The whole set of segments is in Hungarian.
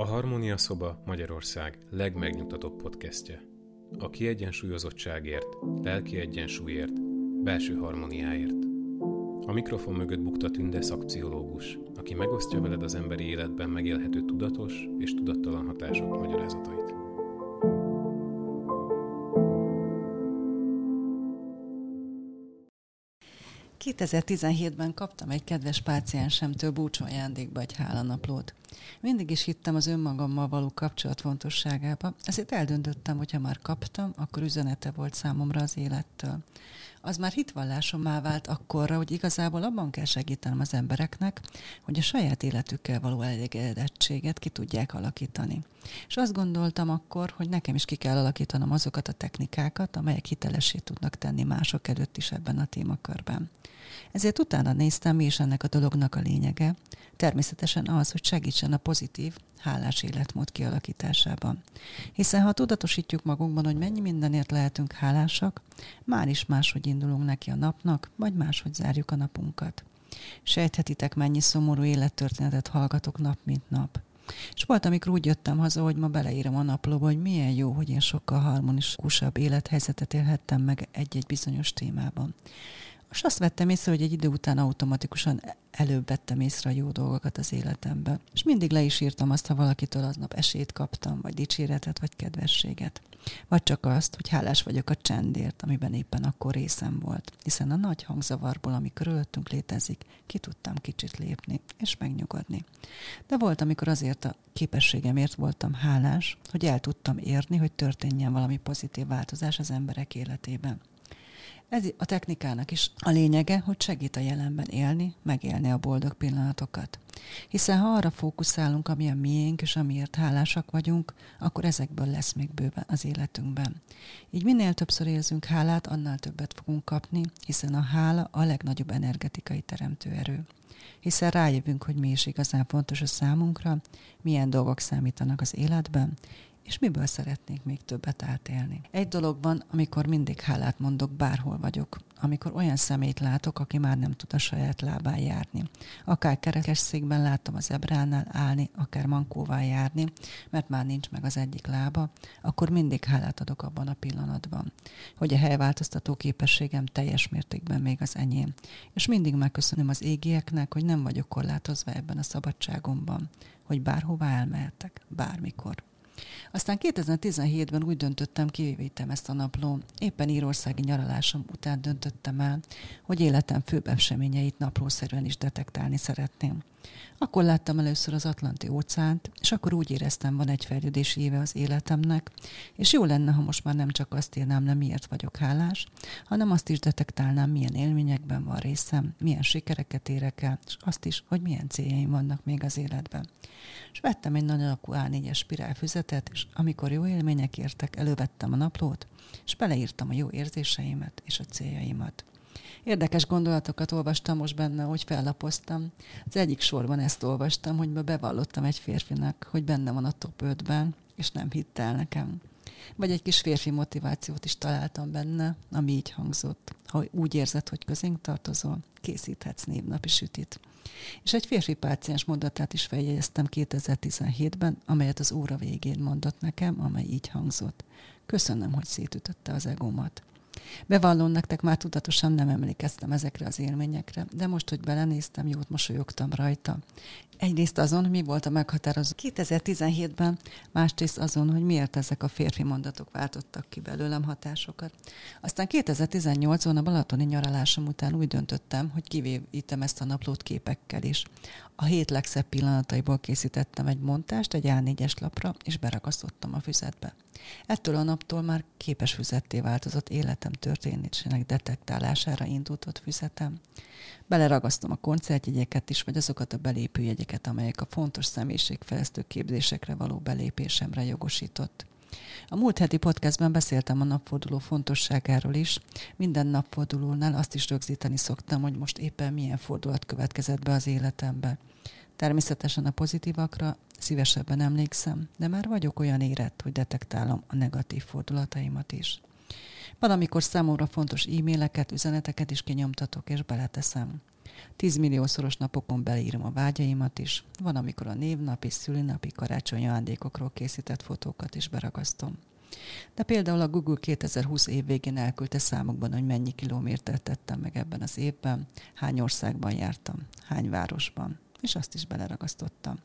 A Harmónia Szoba Magyarország legmegnyugtatóbb podcastje. A kiegyensúlyozottságért, lelki egyensúlyért, belső harmóniáért. A mikrofon mögött bukta Tünde szakpszichológus, aki megosztja veled az emberi életben megélhető tudatos és tudattalan hatások magyarázatait. 2017-ben kaptam egy kedves páciensemtől búcsú ajándékba egy hálanaplót. Mindig is hittem az önmagammal való kapcsolat fontosságába, ezért eldöntöttem, hogy ha már kaptam, akkor üzenete volt számomra az élettől. Az már hitvallásommá vált akkorra, hogy igazából abban kell segítenem az embereknek, hogy a saját életükkel való elégedettséget ki tudják alakítani. És azt gondoltam akkor, hogy nekem is ki kell alakítanom azokat a technikákat, amelyek hitelesé tudnak tenni mások előtt is ebben a témakörben. Ezért utána néztem, mi is ennek a dolognak a lényege. Természetesen az, hogy segítsen a pozitív, hálás életmód kialakításában. Hiszen ha tudatosítjuk magunkban, hogy mennyi mindenért lehetünk hálásak, már is máshogy indulunk neki a napnak, vagy máshogy zárjuk a napunkat. Sejthetitek, mennyi szomorú élettörténetet hallgatok nap, mint nap. És volt, amikor úgy jöttem haza, hogy ma beleírom a naplóba, hogy milyen jó, hogy én sokkal harmonikusabb élethelyzetet élhettem meg egy-egy bizonyos témában. És azt vettem észre, hogy egy idő után automatikusan előbb vettem észre a jó dolgokat az életemben. És mindig le is írtam azt, ha valakitől aznap esélyt kaptam, vagy dicséretet, vagy kedvességet. Vagy csak azt, hogy hálás vagyok a csendért, amiben éppen akkor részem volt. Hiszen a nagy hangzavarból, ami körülöttünk létezik, ki tudtam kicsit lépni, és megnyugodni. De volt, amikor azért a képességemért voltam hálás, hogy el tudtam érni, hogy történjen valami pozitív változás az emberek életében. Ez a technikának is a lényege, hogy segít a jelenben élni, megélni a boldog pillanatokat. Hiszen ha arra fókuszálunk, ami a miénk, és amiért hálásak vagyunk, akkor ezekből lesz még bőven az életünkben. Így minél többször érzünk hálát, annál többet fogunk kapni, hiszen a hála a legnagyobb energetikai teremtőerő. Hiszen rájövünk, hogy mi is igazán fontos a számunkra, milyen dolgok számítanak az életben, és miből szeretnék még többet átélni. Egy dolog van, amikor mindig hálát mondok, bárhol vagyok. Amikor olyan szemét látok, aki már nem tud a saját lábán járni. Akár kerekesszékben láttam az ebránál állni, akár mankóval járni, mert már nincs meg az egyik lába, akkor mindig hálát adok abban a pillanatban, hogy a helyváltoztató képességem teljes mértékben még az enyém. És mindig megköszönöm az égieknek, hogy nem vagyok korlátozva ebben a szabadságomban, hogy bárhova elmehetek, bármikor. Aztán 2017-ben úgy döntöttem, kivévítem ezt a napló. Éppen írországi nyaralásom után döntöttem el, hogy életem főbb eseményeit naplószerűen is detektálni szeretném. Akkor láttam először az Atlanti óceánt, és akkor úgy éreztem, van egy fejlődési éve az életemnek, és jó lenne, ha most már nem csak azt írnám le, miért vagyok hálás, hanem azt is detektálnám, milyen élményekben van részem, milyen sikereket érek el, és azt is, hogy milyen céljaim vannak még az életben. És vettem egy nagy alakú A4-es spirálfüzetet, és amikor jó élmények értek, elővettem a naplót, és beleírtam a jó érzéseimet és a céljaimat. Érdekes gondolatokat olvastam most benne, hogy fellapoztam. Az egyik sorban ezt olvastam, hogy bevallottam egy férfinak, hogy benne van a top 5-ben, és nem hitt el nekem. Vagy egy kis férfi motivációt is találtam benne, ami így hangzott. Ha úgy érzed, hogy közénk tartozol, készíthetsz névnapi sütit. És egy férfi páciens mondatát is feljegyeztem 2017-ben, amelyet az óra végén mondott nekem, amely így hangzott. Köszönöm, hogy szétütötte az egómat. Bevallom nektek, már tudatosan nem emlékeztem ezekre az élményekre, de most, hogy belenéztem, jót mosolyogtam rajta. Egyrészt azon, mi volt a meghatározó 2017-ben, másrészt azon, hogy miért ezek a férfi mondatok váltottak ki belőlem hatásokat. Aztán 2018-ban a balatoni nyaralásom után úgy döntöttem, hogy kivévítem ezt a naplót képekkel is. A hét legszebb pillanataiból készítettem egy montást egy A4-es lapra, és berakasztottam a füzetbe. Ettől a naptól már képes füzetté változott életem történésének detektálására indultott füzetem. Beleragasztom a koncertjegyeket is, vagy azokat a belépőjegyeket, amelyek a fontos személyiségfejlesztő képzésekre való belépésemre jogosított. A múlt heti podcastben beszéltem a napforduló fontosságáról is. Minden napfordulónál azt is rögzíteni szoktam, hogy most éppen milyen fordulat következett be az életembe. Természetesen a pozitívakra szívesebben emlékszem, de már vagyok olyan érett, hogy detektálom a negatív fordulataimat is. Valamikor számomra fontos e-maileket, üzeneteket is kinyomtatok és beleteszem. Tízmilliószoros napokon beleírom a vágyaimat is. Van, amikor a névnapi, szülinapi, karácsonyi ajándékokról készített fotókat is beragasztom. De például a Google 2020 év végén elküldte számokban, hogy mennyi kilométert tettem meg ebben az évben, hány országban jártam, hány városban, és azt is beleragasztottam.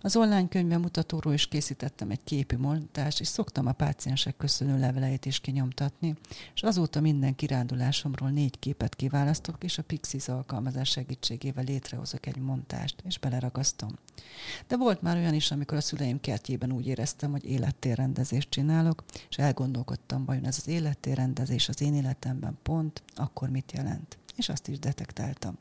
Az online könyvemutatóról is készítettem egy képi mondást, és szoktam a páciensek köszönő leveleit is kinyomtatni, és azóta minden kirándulásomról négy képet kiválasztok, és a Pixis alkalmazás segítségével létrehozok egy montást, és beleragasztom. De volt már olyan is, amikor a szüleim kertjében úgy éreztem, hogy élettérrendezést csinálok, és elgondolkodtam, vajon ez az élettérrendezés az én életemben pont, akkor mit jelent. És azt is detektáltam.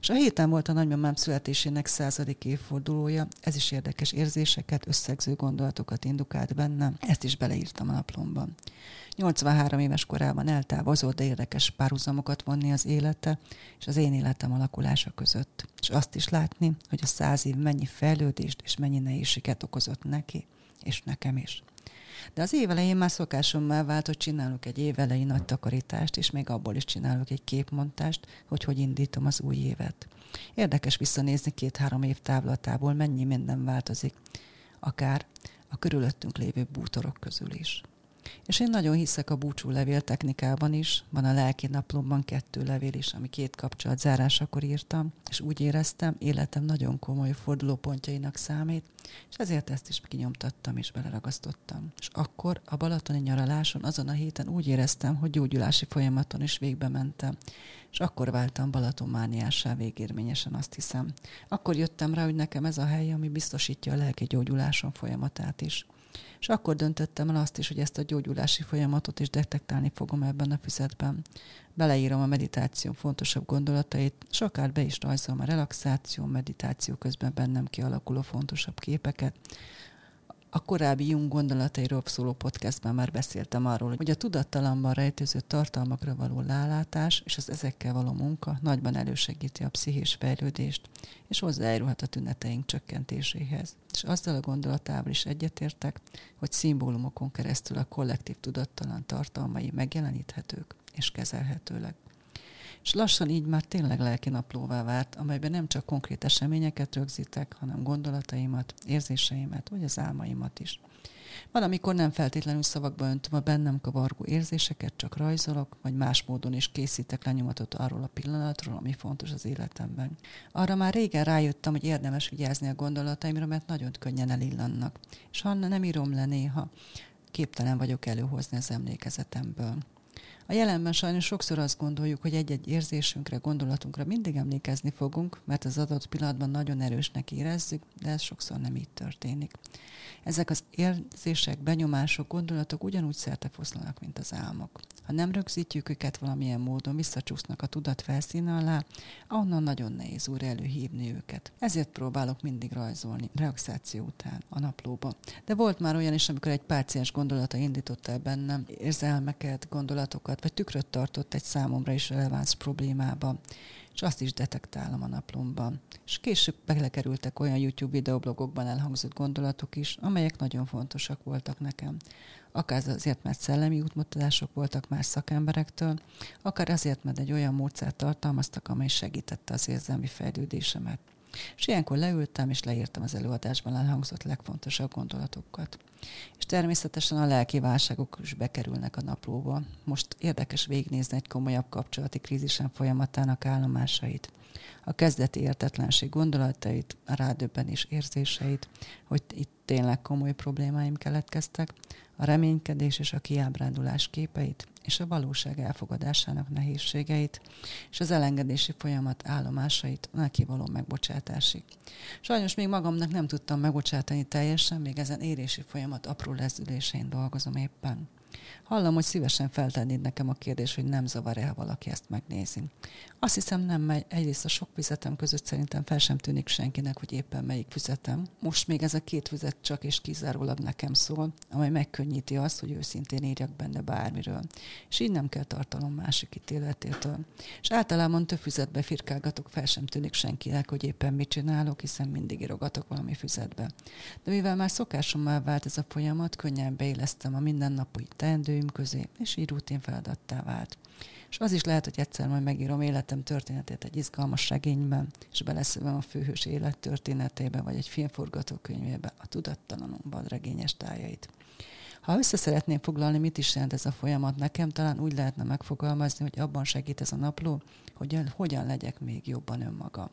És a héten volt a nagymamám születésének századik évfordulója, ez is érdekes érzéseket, összegző gondolatokat indukált bennem, ezt is beleírtam a naplomban. 83 éves korában eltávozott, de érdekes párhuzamokat vonni az élete és az én életem alakulása között. És azt is látni, hogy a száz év mennyi fejlődést és mennyi nehézséget okozott neki, és nekem is. De az év elején már szokásommá vált, hogy csinálok egy év elején nagy takarítást, és még abból is csinálok egy képmontást, hogy hogy indítom az új évet. Érdekes visszanézni két-három év távlatából, mennyi minden változik, akár a körülöttünk lévő bútorok közül is. És én nagyon hiszek a búcsú levél technikában is. Van a lelki naplomban kettő levél is, ami két kapcsolat zárásakor írtam, és úgy éreztem, életem nagyon komoly fordulópontjainak számít, és ezért ezt is kinyomtattam és beleragasztottam. És akkor a balatoni nyaraláson azon a héten úgy éreztem, hogy gyógyulási folyamaton is végbe mentem, és akkor váltam Balatonmániássá végérményesen, azt hiszem. Akkor jöttem rá, hogy nekem ez a hely, ami biztosítja a lelki gyógyuláson folyamatát is. És akkor döntöttem el azt is, hogy ezt a gyógyulási folyamatot is detektálni fogom ebben a füzetben. Beleírom a meditáció fontosabb gondolatait, és akár be is rajzolom a relaxáció, meditáció közben bennem kialakuló fontosabb képeket, a korábbi Jung gondolatairól szóló podcastben már beszéltem arról, hogy a tudattalamban rejtőző tartalmakra való lálátás és az ezekkel való munka nagyban elősegíti a pszichés fejlődést, és hozzájárulhat a tüneteink csökkentéséhez. És azzal a gondolatával is egyetértek, hogy szimbólumokon keresztül a kollektív tudattalan tartalmai megjeleníthetők és kezelhetőleg és lassan így már tényleg lelki naplóvá vált, amelyben nem csak konkrét eseményeket rögzítek, hanem gondolataimat, érzéseimet, vagy az álmaimat is. Valamikor nem feltétlenül szavakba öntöm a bennem kavargó érzéseket, csak rajzolok, vagy más módon is készítek lenyomatot arról a pillanatról, ami fontos az életemben. Arra már régen rájöttem, hogy érdemes vigyázni a gondolataimra, mert nagyon könnyen elillannak. És ha nem írom le néha, képtelen vagyok előhozni az emlékezetemből. A jelenben sajnos sokszor azt gondoljuk, hogy egy-egy érzésünkre, gondolatunkra mindig emlékezni fogunk, mert az adott pillanatban nagyon erősnek érezzük, de ez sokszor nem így történik. Ezek az érzések, benyomások, gondolatok ugyanúgy foszlanak, mint az álmok. Ha nem rögzítjük őket valamilyen módon, visszacsúsznak a tudat felszíne alá, ahonnan nagyon nehéz újra előhívni őket. Ezért próbálok mindig rajzolni, relaxáció után, a naplóba. De volt már olyan is, amikor egy páciens gondolata indította el bennem érzelmeket, gondolatokat, vagy tükröt tartott egy számomra is releváns problémába és azt is detektálom a naplomban. És később belekerültek olyan YouTube videoblogokban elhangzott gondolatok is, amelyek nagyon fontosak voltak nekem. Akár azért, mert szellemi útmutatások voltak más szakemberektől, akár azért, mert egy olyan módszert tartalmaztak, amely segítette az érzelmi fejlődésemet. És ilyenkor leültem, és leírtam az előadásban elhangzott legfontosabb gondolatokat. És természetesen a lelki válságok is bekerülnek a naplóba. Most érdekes végignézni egy komolyabb kapcsolati krízisen folyamatának állomásait, a kezdeti értetlenség gondolatait, a rádöbbenés érzéseit, hogy itt tényleg komoly problémáim keletkeztek, a reménykedés és a kiábrándulás képeit, és a valóság elfogadásának nehézségeit, és az elengedési folyamat állomásait neki való megbocsátásig. Sajnos még magamnak nem tudtam megbocsátani teljesen, még ezen érési folyamat apró lezülésein dolgozom éppen. Hallom, hogy szívesen feltennéd nekem a kérdés, hogy nem zavar-e, ha valaki ezt megnézi. Azt hiszem nem megy. Egyrészt a sok füzetem között szerintem fel sem tűnik senkinek, hogy éppen melyik füzetem. Most még ez a két füzet csak és kizárólag nekem szól, amely megkönnyíti azt, hogy őszintén írjak benne bármiről. És így nem kell tartalom másik ítéletétől. És általában több füzetbe firkálgatok, fel sem tűnik senkinek, hogy éppen mit csinálok, hiszen mindig írogatok valami füzetbe. De mivel már szokásommal vált ez a folyamat, könnyen beélesztem a mindennapi teendőim közé, és így rutin feladattá vált. És az is lehet, hogy egyszer majd megírom életem történetét egy izgalmas regényben, és beleszövem a főhős élet történetébe, vagy egy filmforgatókönyvébe a tudattalanomban regényes tájait. Ha össze szeretném foglalni, mit is jelent ez a folyamat nekem, talán úgy lehetne megfogalmazni, hogy abban segít ez a napló, hogy hogyan legyek még jobban önmaga.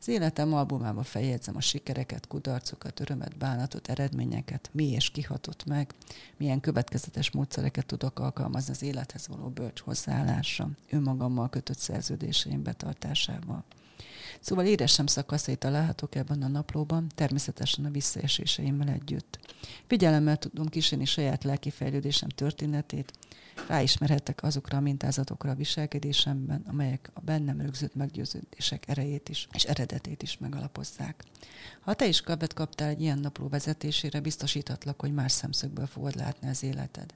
Az életem albumába feljegyzem a sikereket, kudarcokat, örömet, bánatot, eredményeket, mi és kihatott meg, milyen következetes módszereket tudok alkalmazni az élethez való bölcs hozzáállásra, önmagammal kötött szerződéseim betartásával. Szóval éresem szakaszait találhatok ebben a naplóban, természetesen a visszaeséseimmel együtt. Figyelemmel tudom kísérni saját lelki fejlődésem történetét, ráismerhettek azokra a mintázatokra a viselkedésemben, amelyek a bennem rögzött meggyőződések erejét is és eredetét is megalapozzák. Ha te is követ kaptál egy ilyen napló vezetésére, biztosíthatlak, hogy más szemszögből fogod látni az életed.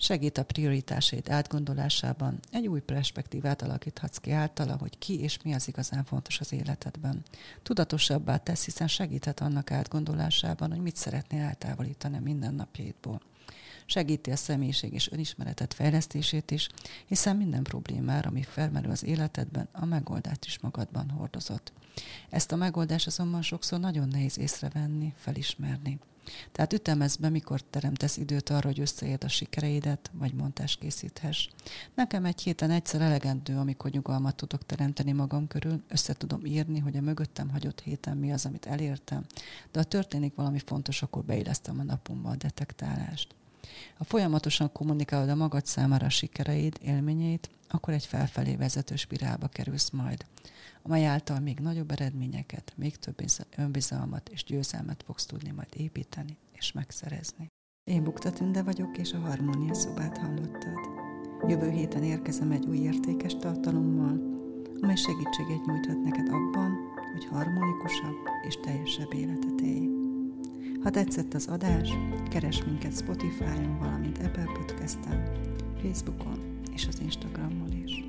Segít a prioritásait átgondolásában, egy új perspektívát alakíthatsz ki általa, hogy ki és mi az igazán fontos az életedben. Tudatosabbá tesz, hiszen segíthet annak átgondolásában, hogy mit szeretnél eltávolítani a mindennapjaidból segíti a személyiség és önismeretet fejlesztését is, hiszen minden problémára, ami felmerül az életedben, a megoldást is magadban hordozott. Ezt a megoldást azonban sokszor nagyon nehéz észrevenni, felismerni. Tehát ütemez be, mikor teremtesz időt arra, hogy összeérd a sikereidet, vagy montás készíthess. Nekem egy héten egyszer elegendő, amikor nyugalmat tudok teremteni magam körül, össze tudom írni, hogy a mögöttem hagyott héten mi az, amit elértem, de ha történik valami fontos, akkor beillesztem a napomba a detektálást. Ha folyamatosan kommunikálod a magad számára a sikereid, élményeit, akkor egy felfelé vezető spirálba kerülsz majd, amely által még nagyobb eredményeket, még több önbizalmat és győzelmet fogsz tudni majd építeni és megszerezni. Én Bukta Tünde vagyok, és a Harmónia szobát hallottad. Jövő héten érkezem egy új értékes tartalommal, amely segítséget nyújthat neked abban, hogy harmonikusabb és teljesebb életet élj. Ha tetszett az adás, keres minket Spotify-on, valamint Apple Podcast-en, Facebookon és az Instagramon is.